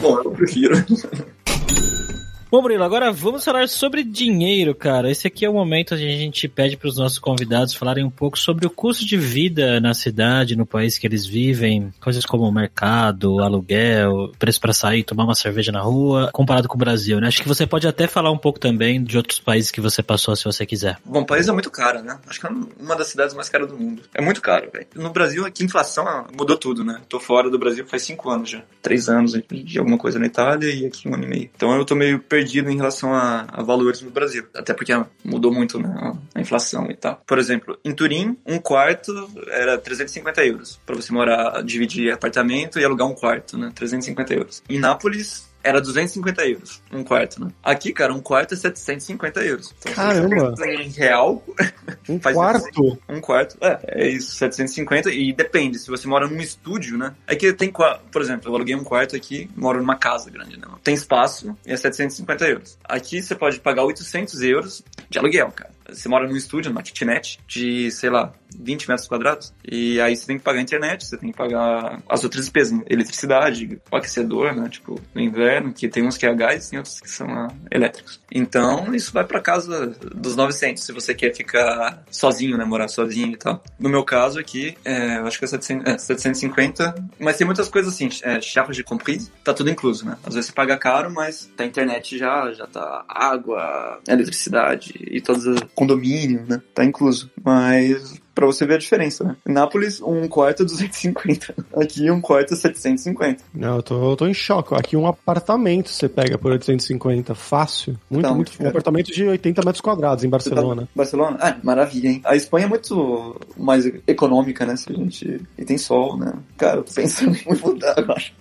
Bom, eu prefiro. Bom, Murilo, agora vamos falar sobre dinheiro, cara. Esse aqui é o momento onde a gente pede para os nossos convidados falarem um pouco sobre o custo de vida na cidade, no país que eles vivem, coisas como o mercado, aluguel, preço para sair, tomar uma cerveja na rua, comparado com o Brasil, né? Acho que você pode até falar um pouco também de outros países que você passou, se você quiser. Bom, Paris é muito caro, né? Acho que é uma das cidades mais caras do mundo. É muito caro, velho. No Brasil, aqui a inflação mudou tudo, né? Tô fora do Brasil faz cinco anos já. Três anos de alguma coisa na Itália e aqui um ano e meio. Então eu tô meio perdido em relação a, a valores no Brasil. Até porque mudou muito, né? A inflação e tal. Por exemplo, em Turim, um quarto era 350 euros. Pra você morar, dividir apartamento e alugar um quarto, né? 350 euros. Em Nápoles, era 250 euros, um quarto, né? Aqui, cara, um quarto é 750 euros. Então, Caramba! Em real, Um quarto? um quarto, é, é isso, 750 e depende, se você mora num estúdio, né? É que tem, por exemplo, eu aluguei um quarto aqui, moro numa casa grande, né? Tem espaço e é 750 euros. Aqui você pode pagar 800 euros de aluguel, cara. Você mora num estúdio, numa kitnet, de, sei lá, 20 metros quadrados. E aí você tem que pagar a internet, você tem que pagar as outras despesas, né? eletricidade, aquecedor, né? Tipo, no inverno, que tem uns que é gás, tem outros que são ah, elétricos. Então, isso vai pra casa dos 900, se você quer ficar sozinho, né? Morar sozinho e tal. No meu caso aqui, é, eu acho que é, 700, é 750, mas tem muitas coisas assim, é, charge comprise, tá tudo incluso, né? Às vezes você paga caro, mas tá internet já, já tá água, eletricidade e todos os condomínio, né? Tá incluso. Mas pra você ver a diferença, né? Nápoles, um quarto é 250. Aqui, um quarto é 750. Não, eu tô, eu tô em choque. Aqui um apartamento você pega por 850, fácil. Muito, Então, muito. Um é. apartamento de 80 metros quadrados em Barcelona. Barcelona? Ah, maravilha, hein? A Espanha é muito mais econômica, né? Se a gente... E tem sol, né? Cara, eu tô pensando em mudar, eu acho.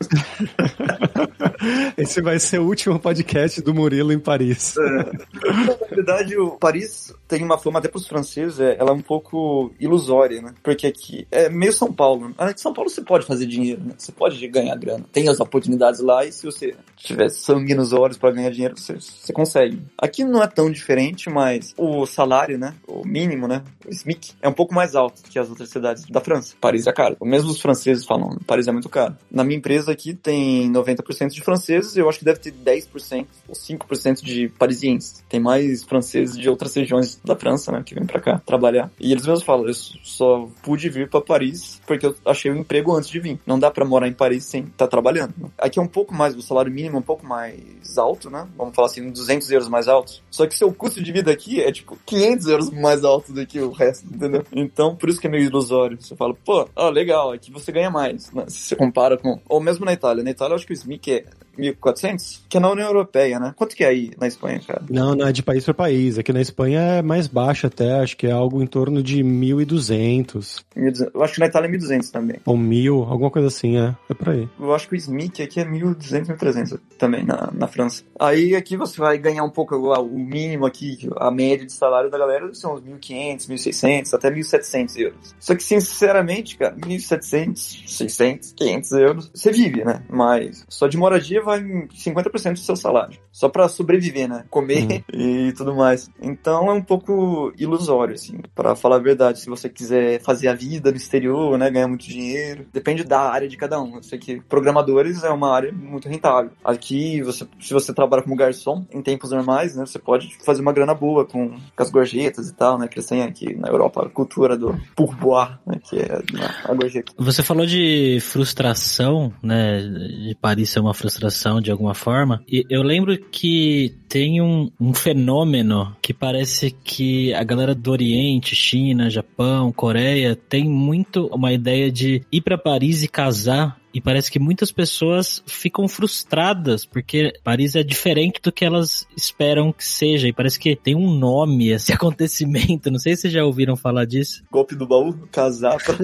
Esse vai ser o último podcast do Murilo em Paris. Na verdade, o Paris tem uma fama até pros franceses, é, ela é um pouco ilusória, né? Porque aqui é meio São Paulo. Né? São Paulo você pode fazer dinheiro, né? Você pode ganhar grana. Tem as oportunidades lá e se você tiver sangue nos olhos para ganhar dinheiro, você, você consegue. Aqui não é tão diferente, mas o salário, né? O mínimo, né? O SMIC é um pouco mais alto que as outras cidades da França. Paris é caro. Mesmo os franceses falam, Paris é muito caro. Na minha empresa aqui tem 90% de franceses, eu acho que deve ter 10% ou 5% de parisienses. Tem mais franceses de outras regiões da França, né, que vêm pra cá trabalhar. E eles mesmos falam, eu só pude vir pra Paris porque eu achei o emprego antes de vir. Não dá pra morar em Paris sem estar trabalhando. né? Aqui é um pouco mais, o salário mínimo é um pouco mais alto, né? Vamos falar assim, 200 euros mais alto. Só que seu custo de vida aqui é tipo 500 euros mais alto do que o resto, entendeu? Então, por isso que é meio ilusório. Você fala, pô, ó, legal, aqui você ganha mais, né? Se você compara com... Ou mesmo na Itália. Na Itália, eu acho que o SMIC é 1.400, que é na União Europeia, né? Quanto que é aí na Espanha, cara? Não, não é de país para país. Aqui na Espanha é mais baixo até, acho que é algo em torno de 1.200 1.200. Eu acho que na Itália é 1.200 também. ou 1.000, alguma coisa assim, é. É por aí. Eu acho que o SMIC aqui é 1.200, 1.300 também na, na França. Aí aqui você vai ganhar um pouco ah, o mínimo aqui, a média de salário da galera são uns 1.500, 1.600, até 1.700 euros. Só que sinceramente, cara, 1.700, 600, 500 euros, você vive, né? Mas só de moradia vai 50% do seu salário. Só pra sobreviver, né? Comer e tudo mais. Então é um pouco ilusório, assim, pra falar a verdade. Se você quiser fazer a vida no exterior, né? Ganhar muito dinheiro. Depende da área de cada um. Eu sei que programadores é uma área muito rentável. Aqui, você, se você trabalha como garçom, em tempos normais, né? Você pode fazer uma grana boa com, com as gorjetas e tal, né? Que eles têm aqui na Europa a cultura do pourboire, né? Que é a gorjeta. Você falou de frustração, né? De Paris ser uma frustração de alguma forma. E eu lembro que tem um, um fenômeno que parece que a galera do Oriente, China, Japão, Coreia, tem muito uma ideia de ir pra Paris e casar e parece que muitas pessoas ficam frustradas porque Paris é diferente do que elas esperam que seja e parece que tem um nome esse acontecimento. Não sei se vocês já ouviram falar disso. Golpe do baú, casapa.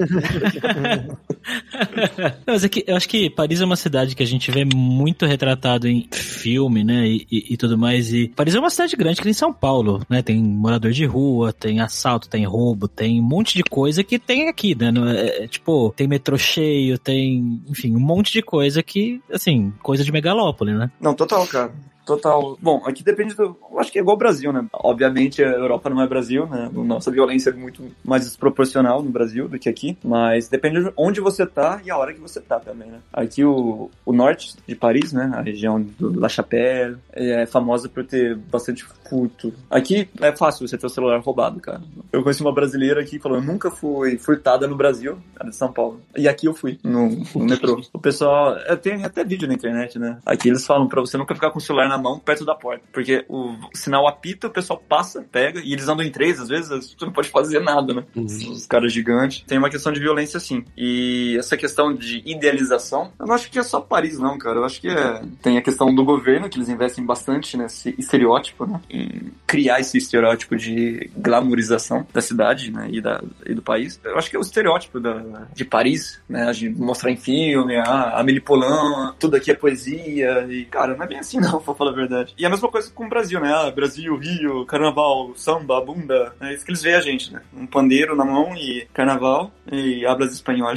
Não, mas é que eu acho que Paris é uma cidade que a gente vê muito retratado em filme, né, e, e, e tudo mais. E Paris é uma cidade grande que nem São Paulo, né? Tem morador de rua, tem assalto, tem roubo, tem um monte de coisa que tem aqui, né? É, é, tipo, tem metrô cheio, tem, enfim, um monte de coisa que, assim, coisa de megalópole, né? Não, total, cara. Total. Bom, aqui depende do. Eu acho que é igual o Brasil, né? Obviamente a Europa não é Brasil, né? Nossa violência é muito mais desproporcional no Brasil do que aqui. Mas depende de onde você tá e a hora que você tá também, né? Aqui o, o norte de Paris, né? A região do La Chapelle é famosa por ter bastante furto. Aqui é fácil você ter o celular roubado, cara. Eu conheci uma brasileira aqui que falou: eu nunca fui furtada no Brasil, era de São Paulo. E aqui eu fui, no, no metrô. O pessoal. Tem até vídeo na internet, né? Aqui eles falam pra você nunca ficar com o celular na mão perto da porta. Porque o sinal apita, o pessoal passa, pega, e eles andam em três, às vezes, você não pode fazer nada, né? Uhum. Os caras gigantes. Tem uma questão de violência, sim. E essa questão de idealização, eu não acho que é só Paris, não, cara. Eu acho que é... tem a questão do governo, que eles investem bastante nesse estereótipo, né? Em criar esse estereótipo de glamorização da cidade, né? E, da, e do país. Eu acho que é o estereótipo da, de Paris, né? De mostrar em filme, a Amélie Poulain, tudo aqui é poesia. E, cara, não é bem assim, não, pra falar a verdade. E a mesma coisa com o Brasil, né? Ah, Brasil, Rio, carnaval, samba, bunda. É isso que eles veem a gente, né? Um pandeiro na mão e carnaval e hablas espanhol.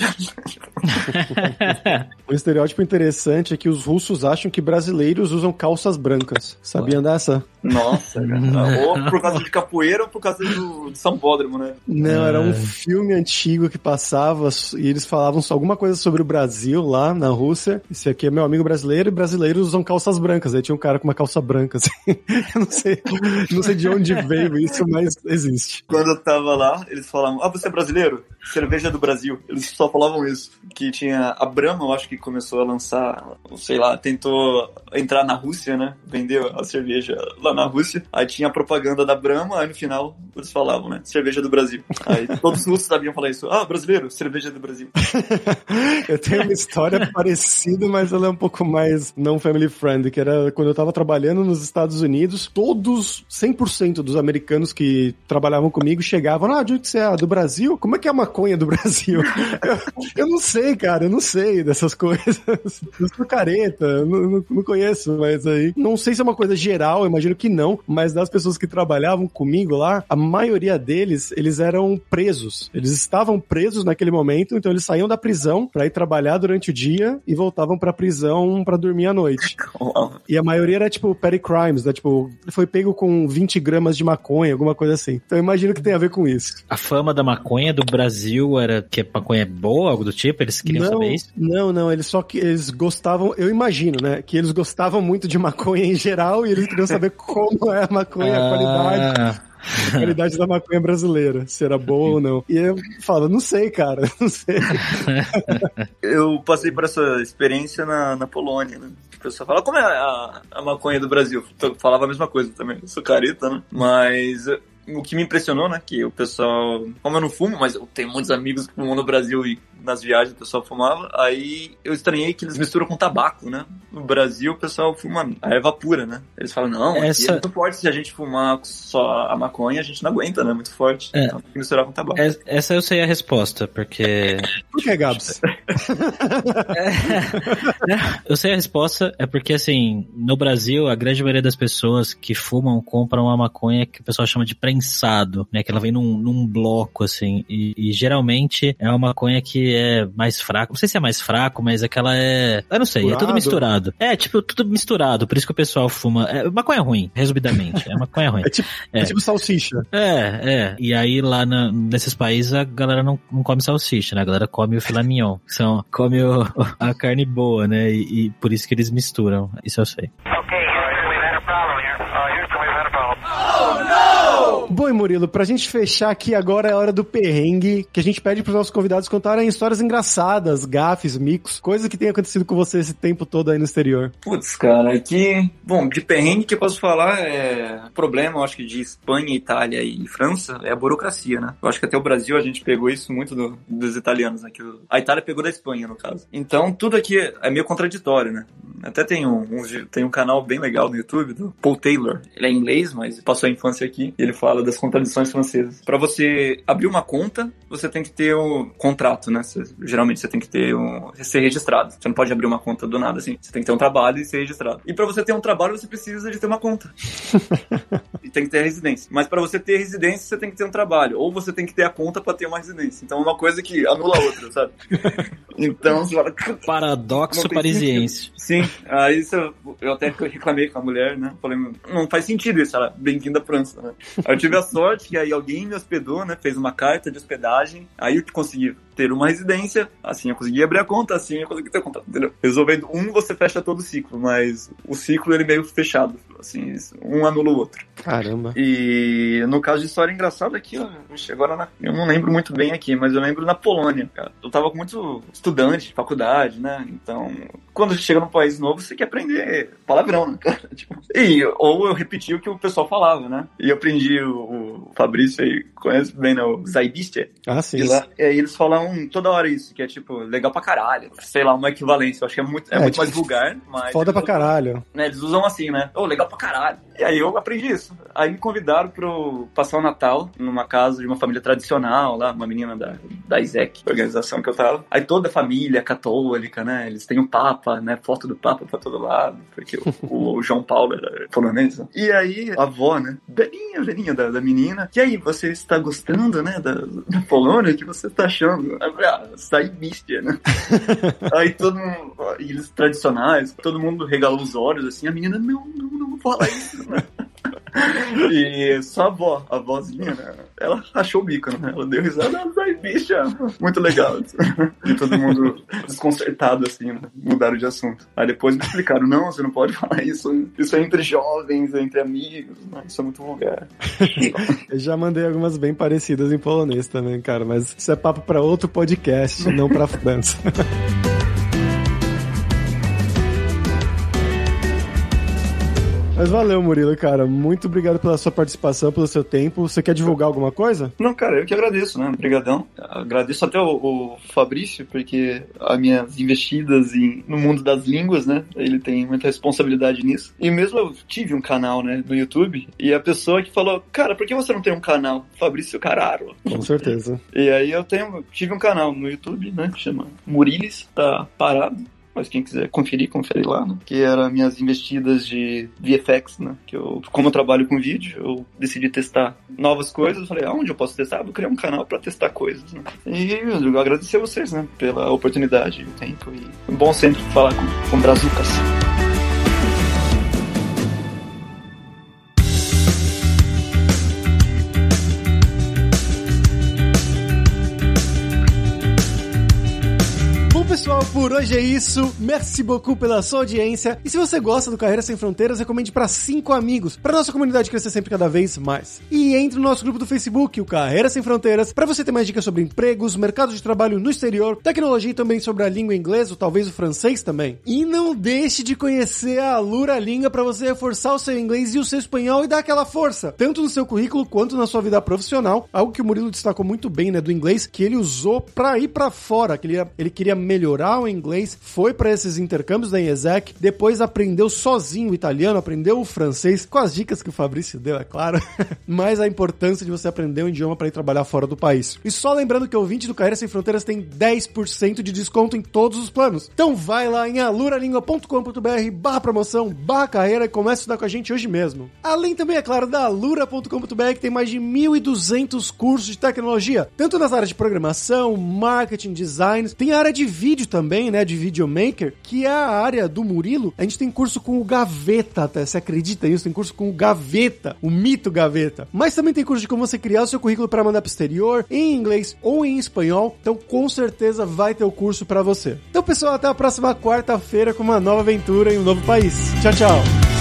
um estereótipo interessante é que os russos acham que brasileiros usam calças brancas. Sabiam dessa? Nossa, cara. ou por causa de capoeira ou por causa do, do sambódromo, né? Não, era um é. filme antigo que passava e eles falavam alguma coisa sobre o Brasil lá na Rússia. Esse aqui é meu amigo brasileiro e brasileiros usam calças brancas. Aí tinha um cara com uma calça branca, assim. eu não sei, não sei de onde veio isso, mas existe. Quando eu tava lá, eles falavam, ah, você é brasileiro? Cerveja do Brasil. Eles só falavam isso. Que tinha a Brahma, eu acho que começou a lançar, sei lá, tentou entrar na Rússia, né? Vendeu a cerveja lá na Rússia. Aí tinha a propaganda da Brahma, aí no final eles falavam, né? Cerveja do Brasil. Aí todos os russos sabiam falar isso. Ah, brasileiro, cerveja do Brasil. eu tenho uma história parecida, mas ela é um pouco mais não family friendly, que era quando eu tava trabalhando nos Estados Unidos, todos, 100% dos americanos que trabalhavam comigo chegavam, ah, de onde você é? Do Brasil? Como é que é a maconha do Brasil? eu, eu, não sei, cara, eu não sei dessas coisas. Eu sou careta, não, não, não conheço, mas aí, não sei se é uma coisa geral, imagino que não, mas das pessoas que trabalhavam comigo lá, a maioria deles, eles eram presos. Eles estavam presos naquele momento, então eles saíam da prisão para ir trabalhar durante o dia e voltavam pra prisão para dormir à noite. E a maioria era tipo petty crimes, né? Tipo, foi pego com 20 gramas de maconha, alguma coisa assim. Então eu imagino que tem a ver com isso. A fama da maconha do Brasil era que a maconha é boa, algo do tipo? Eles queriam não, saber isso? Não, não, eles só que eles gostavam, eu imagino, né? Que eles gostavam muito de maconha em geral e eles queriam saber como é a maconha, ah. a qualidade a qualidade da maconha brasileira, se era boa ou não. E eu falo, não sei, cara, não sei. eu passei por essa experiência na, na Polônia, né? O pessoal fala, como é a, a maconha do Brasil? Eu falava a mesma coisa também, eu sou careta, né? Mas o que me impressionou, né? Que o pessoal. Como eu não fumo, mas eu tenho muitos amigos que fumam no Brasil e nas viagens o pessoal fumava. Aí eu estranhei que eles misturam com tabaco, né? No Brasil o pessoal fuma a erva pura, né? Eles falam, não, Essa... é muito forte se a gente fumar só a maconha, a gente não aguenta, né? Muito forte. É. Então tem que misturar com tabaco. Essa eu sei a resposta, porque. Por que, Gabs? é, eu sei a resposta, é porque assim, no Brasil, a grande maioria das pessoas que fumam compram uma maconha que o pessoal chama de prensado, né? Que ela vem num, num bloco, assim. E, e geralmente é uma maconha que é mais fraco. Não sei se é mais fraco, mas aquela é. Eu não sei, misturado. é tudo misturado. É, tipo, tudo misturado. Por isso que o pessoal fuma. É maconha ruim, resumidamente. É maconha ruim. é, tipo, é. é tipo salsicha. É, é. E aí lá na, nesses países a galera não, não come salsicha, né? A galera come o filé mignon. São, come o, a carne boa, né? E, e por isso que eles misturam. Isso eu sei. Bom, e Murilo, pra gente fechar aqui agora é a hora do perrengue, que a gente pede pros nossos convidados contarem histórias engraçadas, gafes, micos, coisas que tenham acontecido com você esse tempo todo aí no exterior. Putz, cara, aqui. Bom, de perrengue que eu posso falar é. Problema, eu acho que de Espanha, Itália e França é a burocracia, né? Eu acho que até o Brasil a gente pegou isso muito do- dos italianos, né? Que o- a Itália pegou da Espanha, no caso. Então, tudo aqui é meio contraditório, né? Até tem um, um- tem um canal bem legal no YouTube do Paul Taylor. Ele é inglês, mas passou a infância aqui. E ele fala das contradições francesas. Pra você abrir uma conta, você tem que ter um contrato, né? Você- geralmente você tem que ter um ser registrado. Você não pode abrir uma conta do nada assim. Você tem que ter um trabalho e ser registrado. E pra você ter um trabalho, você precisa de ter uma conta. e tem que ter residência. Mas pra você ter residência, você tem que ter um trabalho. Ou você tem que ter a conta pra ter uma residência. Então é uma coisa que anula a outra, sabe? então você fala. Paradoxo parisiense. Sim, aí isso, eu- eu até reclamei com a mulher, né? Falei, não faz sentido isso, ela, bem-vindo à França, né? Aí eu tive a sorte que aí alguém me hospedou, né? Fez uma carta de hospedagem, aí eu consegui ter uma residência, assim eu consegui abrir a conta, assim eu consegui ter o contato, entendeu? Resolvendo um, você fecha todo o ciclo, mas o ciclo ele é meio fechado, assim, um anula o outro. Caramba. E no caso de história engraçada aqui, ó, agora na- eu não lembro muito bem aqui, mas eu lembro na Polônia, cara. Eu tava com muito estudante, faculdade, né? Então, quando chega num país novo, você quer aprender palavrão, né, cara? Tipo, e, ou eu repeti o que o pessoal falava, né? E eu aprendi o, o Fabrício aí, conhece bem, né? O Zaibistia. Ah, sim. E lá, e aí eles falam toda hora isso, que é tipo, legal pra caralho. Sei lá, uma equivalência. Eu acho que é muito, é É, muito tipo, mais vulgar, mas. Foda pra caralho. né, eles usam assim, né? Ô, legal pra caralho. E aí eu aprendi isso. Aí me convidaram pra eu passar o Natal numa casa de uma família tradicional lá, uma menina da, da ISEC, organização que eu tava. Aí toda a família católica, né? Eles têm o Papa, né? Foto do Papa pra todo lado, porque o, o João Paulo era polonês. né? E aí a avó, né? Velhinha, velhinha da, da menina. E aí, você está gostando, né? Da, da Polônia? O que você tá achando? Aí eu falei, ah, sai místia, né? Aí todo mundo, eles tradicionais, todo mundo regalou os olhos, assim, a menina, não, não, não fala isso, né? E só a avó, a vozinha, né? Ela achou o bico, né? Ela deu risada, "Ah, vai, bicha, muito legal. E todo mundo desconcertado, assim, né? Mudaram de assunto. Aí depois me explicaram, não, você não pode falar isso, isso é entre jovens, entre amigos, né? isso é muito vulgar. Eu já mandei algumas bem parecidas em polonês também, cara, mas isso é papo pra outro podcast, não pra França. Mas valeu, Murilo, cara. Muito obrigado pela sua participação, pelo seu tempo. Você quer divulgar alguma coisa? Não, cara, eu que agradeço, né? Obrigadão. Agradeço até o, o Fabrício, porque as minhas investidas em, no mundo das línguas, né? Ele tem muita responsabilidade nisso. E mesmo eu tive um canal, né, no YouTube, e a pessoa que falou, cara, por que você não tem um canal? Fabrício Cararo. Com certeza. E aí eu tenho, tive um canal no YouTube, né, que chama Murilis, tá parado. Mas quem quiser conferir, confere lá, né? Que eram minhas investidas de VFX, né? Que eu, como eu trabalho com vídeo, eu decidi testar novas coisas. Eu falei, aonde eu posso testar? Vou criar um canal pra testar coisas, né? E eu agradecer a vocês, né? Pela oportunidade e o tempo. E é bom sempre falar com, com brazucas. Por hoje é isso. Merci beaucoup pela sua audiência. E se você gosta do Carreira Sem Fronteiras, recomende para cinco amigos, para nossa comunidade crescer sempre cada vez mais. E entre no nosso grupo do Facebook, o Carreira Sem Fronteiras, para você ter mais dicas sobre empregos, mercado de trabalho no exterior, tecnologia e também sobre a língua inglesa ou talvez o francês também. E não deixe de conhecer a Alura Língua para você reforçar o seu inglês e o seu espanhol e dar aquela força, tanto no seu currículo quanto na sua vida profissional. Algo que o Murilo destacou muito bem, né, do inglês, que ele usou para ir para fora, que ele, ele queria melhorar o inglês, foi para esses intercâmbios da IESEC, depois aprendeu sozinho o italiano, aprendeu o francês, com as dicas que o Fabrício deu, é claro, mas a importância de você aprender um idioma para ir trabalhar fora do país. E só lembrando que o ouvinte do Carreira Sem Fronteiras tem 10% de desconto em todos os planos. Então vai lá em aluralingua.com.br barra promoção, barra carreira e comece a estudar com a gente hoje mesmo. Além também, é claro, da alura.com.br que tem mais de 1.200 cursos de tecnologia, tanto nas áreas de programação, marketing, design, tem a área de vídeo também, né, de videomaker, que é a área do Murilo. A gente tem curso com o Gaveta, até, você acredita nisso? Tem curso com o Gaveta, o mito Gaveta. Mas também tem curso de como você criar o seu currículo para mandar pro exterior, em inglês ou em espanhol. Então, com certeza vai ter o curso para você. Então, pessoal, até a próxima quarta-feira com uma nova aventura em um novo país. Tchau, tchau.